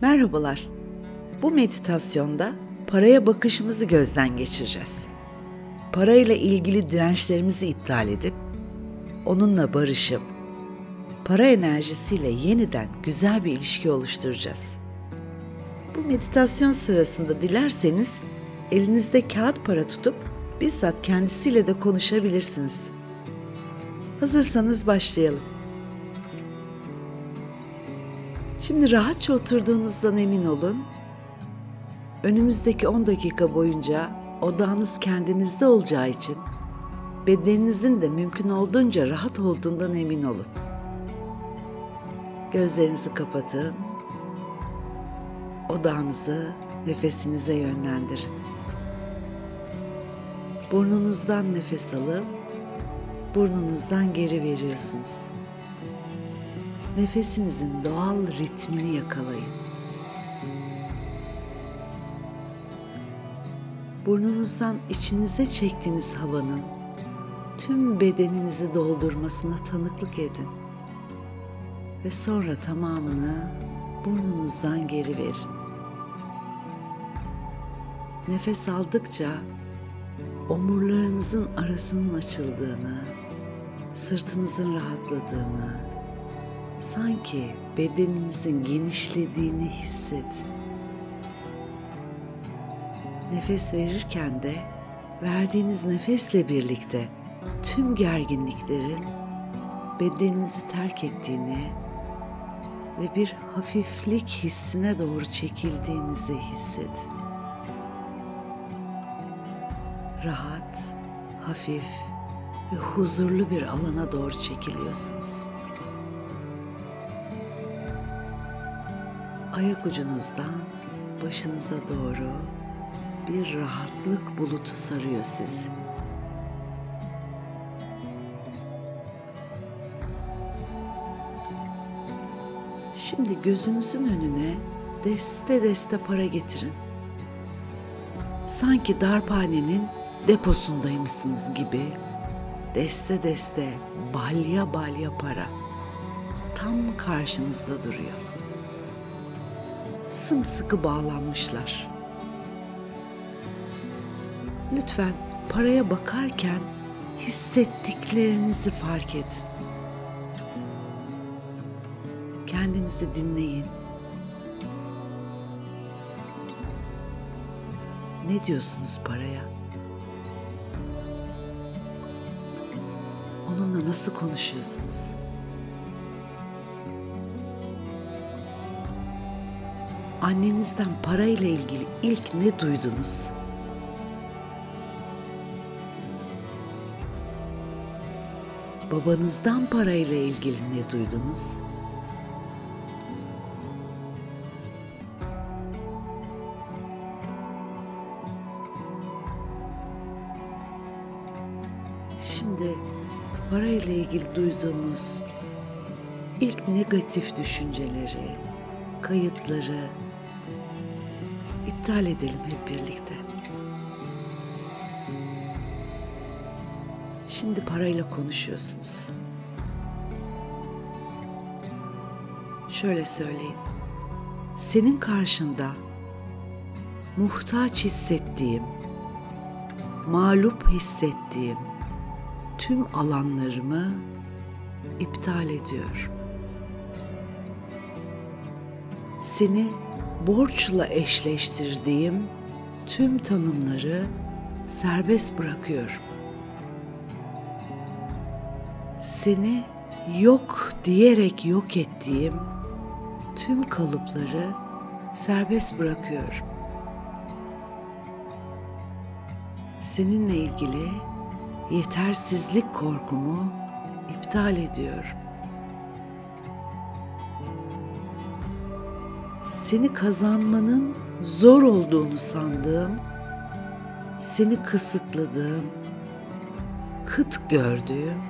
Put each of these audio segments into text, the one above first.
Merhabalar. Bu meditasyonda paraya bakışımızı gözden geçireceğiz. Parayla ilgili dirençlerimizi iptal edip onunla barışıp para enerjisiyle yeniden güzel bir ilişki oluşturacağız. Bu meditasyon sırasında dilerseniz elinizde kağıt para tutup bizzat kendisiyle de konuşabilirsiniz. Hazırsanız başlayalım. Şimdi rahatça oturduğunuzdan emin olun. Önümüzdeki 10 dakika boyunca odağınız kendinizde olacağı için bedeninizin de mümkün olduğunca rahat olduğundan emin olun. Gözlerinizi kapatın. Odağınızı nefesinize yönlendirin. Burnunuzdan nefes alıp burnunuzdan geri veriyorsunuz. Nefesinizin doğal ritmini yakalayın. Burnunuzdan içinize çektiğiniz havanın tüm bedeninizi doldurmasına tanıklık edin. Ve sonra tamamını burnunuzdan geri verin. Nefes aldıkça omurlarınızın arasının açıldığını, sırtınızın rahatladığını, sanki bedeninizin genişlediğini hissedin. Nefes verirken de verdiğiniz nefesle birlikte tüm gerginliklerin bedeninizi terk ettiğini ve bir hafiflik hissine doğru çekildiğinizi hissedin. Rahat, hafif ve huzurlu bir alana doğru çekiliyorsunuz. Ayak ucunuzdan başınıza doğru bir rahatlık bulutu sarıyor sizi. Şimdi gözünüzün önüne deste deste para getirin. Sanki darphanenin deposundaymışsınız gibi deste deste balya balya para tam karşınızda duruyor. Sımsıkı bağlanmışlar. Lütfen paraya bakarken hissettiklerinizi fark edin. Kendinizi dinleyin. Ne diyorsunuz paraya? Onunla nasıl konuşuyorsunuz? Annenizden parayla ilgili ilk ne duydunuz? Babanızdan parayla ilgili ne duydunuz? Şimdi parayla ilgili duyduğumuz ilk negatif düşünceleri, kayıtları iptal edelim hep birlikte. Şimdi parayla konuşuyorsunuz. Şöyle söyleyeyim. Senin karşında muhtaç hissettiğim, mağlup hissettiğim tüm alanlarımı iptal ediyorum. Seni borçla eşleştirdiğim tüm tanımları serbest bırakıyorum. Seni yok diyerek yok ettiğim tüm kalıpları serbest bırakıyorum. Seninle ilgili yetersizlik korkumu iptal ediyorum. Seni kazanmanın zor olduğunu sandığım, seni kısıtladığım, kıt gördüğüm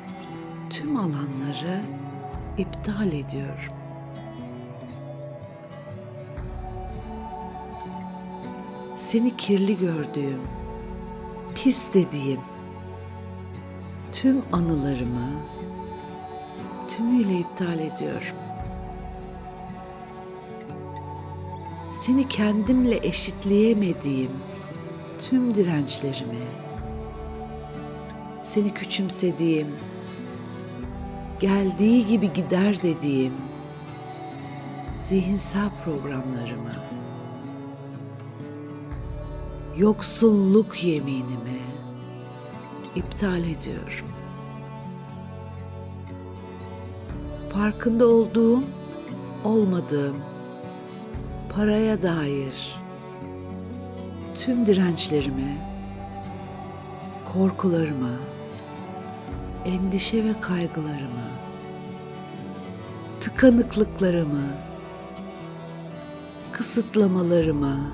tüm alanları iptal ediyorum. Seni kirli gördüğüm, pis dediğim tüm anılarımı tümüyle iptal ediyorum. Seni kendimle eşitleyemediğim tüm dirençlerimi, seni küçümsediğim, geldiği gibi gider dediğim zihinsel programlarımı, yoksulluk yeminimi iptal ediyorum. Farkında olduğum, olmadığım paraya dair tüm dirençlerimi, korkularımı, endişe ve kaygılarımı, tıkanıklıklarımı, kısıtlamalarımı,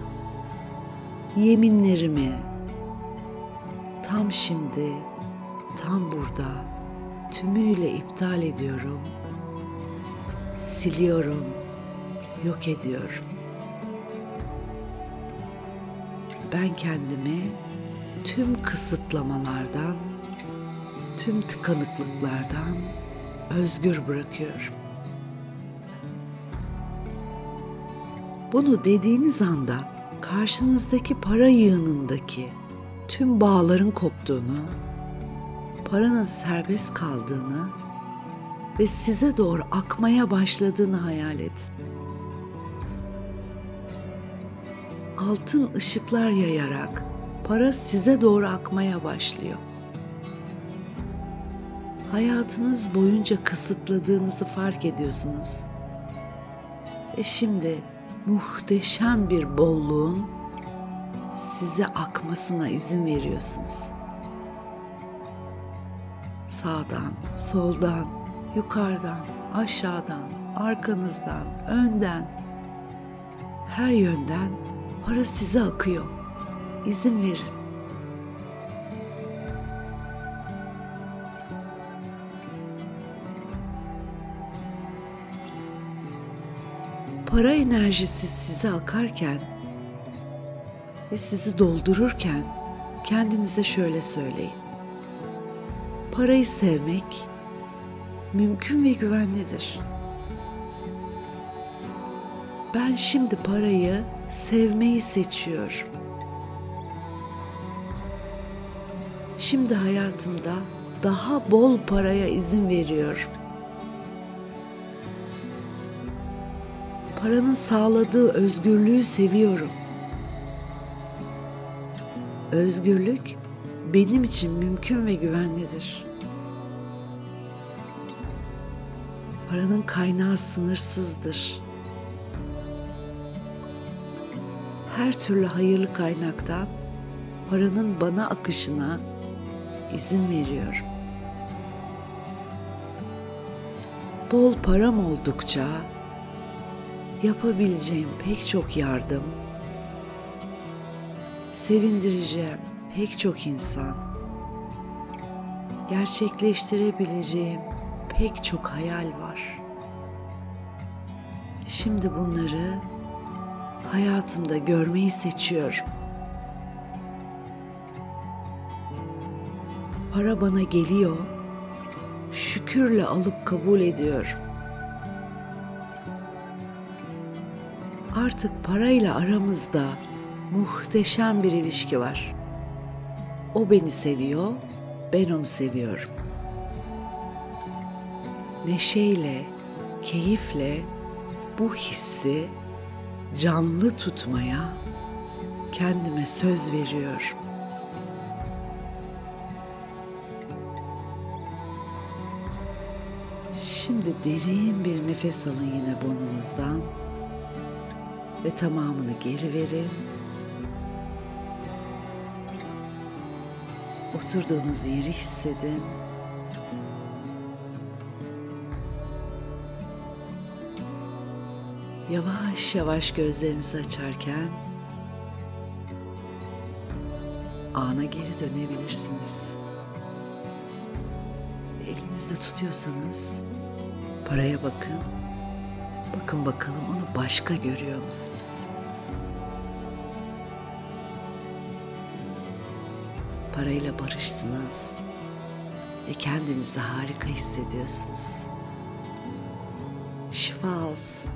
yeminlerimi tam şimdi, tam burada tümüyle iptal ediyorum, siliyorum, yok ediyorum. Ben kendimi tüm kısıtlamalardan, tüm tıkanıklıklardan özgür bırakıyorum. Bunu dediğiniz anda karşınızdaki para yığınındaki tüm bağların koptuğunu, paranın serbest kaldığını ve size doğru akmaya başladığını hayal edin. Altın ışıklar yayarak para size doğru akmaya başlıyor. Hayatınız boyunca kısıtladığınızı fark ediyorsunuz. Ve şimdi muhteşem bir bolluğun size akmasına izin veriyorsunuz. Sağdan, soldan, yukarıdan, aşağıdan, arkanızdan, önden, her yönden para size akıyor. İzin verin. Para enerjisi size akarken ve sizi doldururken kendinize şöyle söyleyin. Parayı sevmek mümkün ve güvenlidir. Ben şimdi parayı sevmeyi seçiyorum. Şimdi hayatımda daha bol paraya izin veriyorum. Paranın sağladığı özgürlüğü seviyorum. Özgürlük benim için mümkün ve güvenlidir. Paranın kaynağı sınırsızdır. Her türlü hayırlı kaynaktan paranın bana akışına izin veriyorum. Bol param oldukça yapabileceğim pek çok yardım, sevindireceğim pek çok insan, gerçekleştirebileceğim pek çok hayal var. Şimdi bunları hayatımda görmeyi seçiyorum. Para bana geliyor, şükürle alıp kabul ediyorum. Artık parayla aramızda muhteşem bir ilişki var. O beni seviyor, ben onu seviyorum. Neşeyle, keyifle bu hissi canlı tutmaya kendime söz veriyorum. Şimdi derin bir nefes alın yine burnunuzdan ve tamamını geri verin. Oturduğunuz yeri hissedin. Yavaş yavaş gözlerinizi açarken ana geri dönebilirsiniz. Elinizde tutuyorsanız paraya bakın. Bakın bakalım onu başka görüyor musunuz? Parayla barışsınız ve kendinizi harika hissediyorsunuz. Şifa olsun.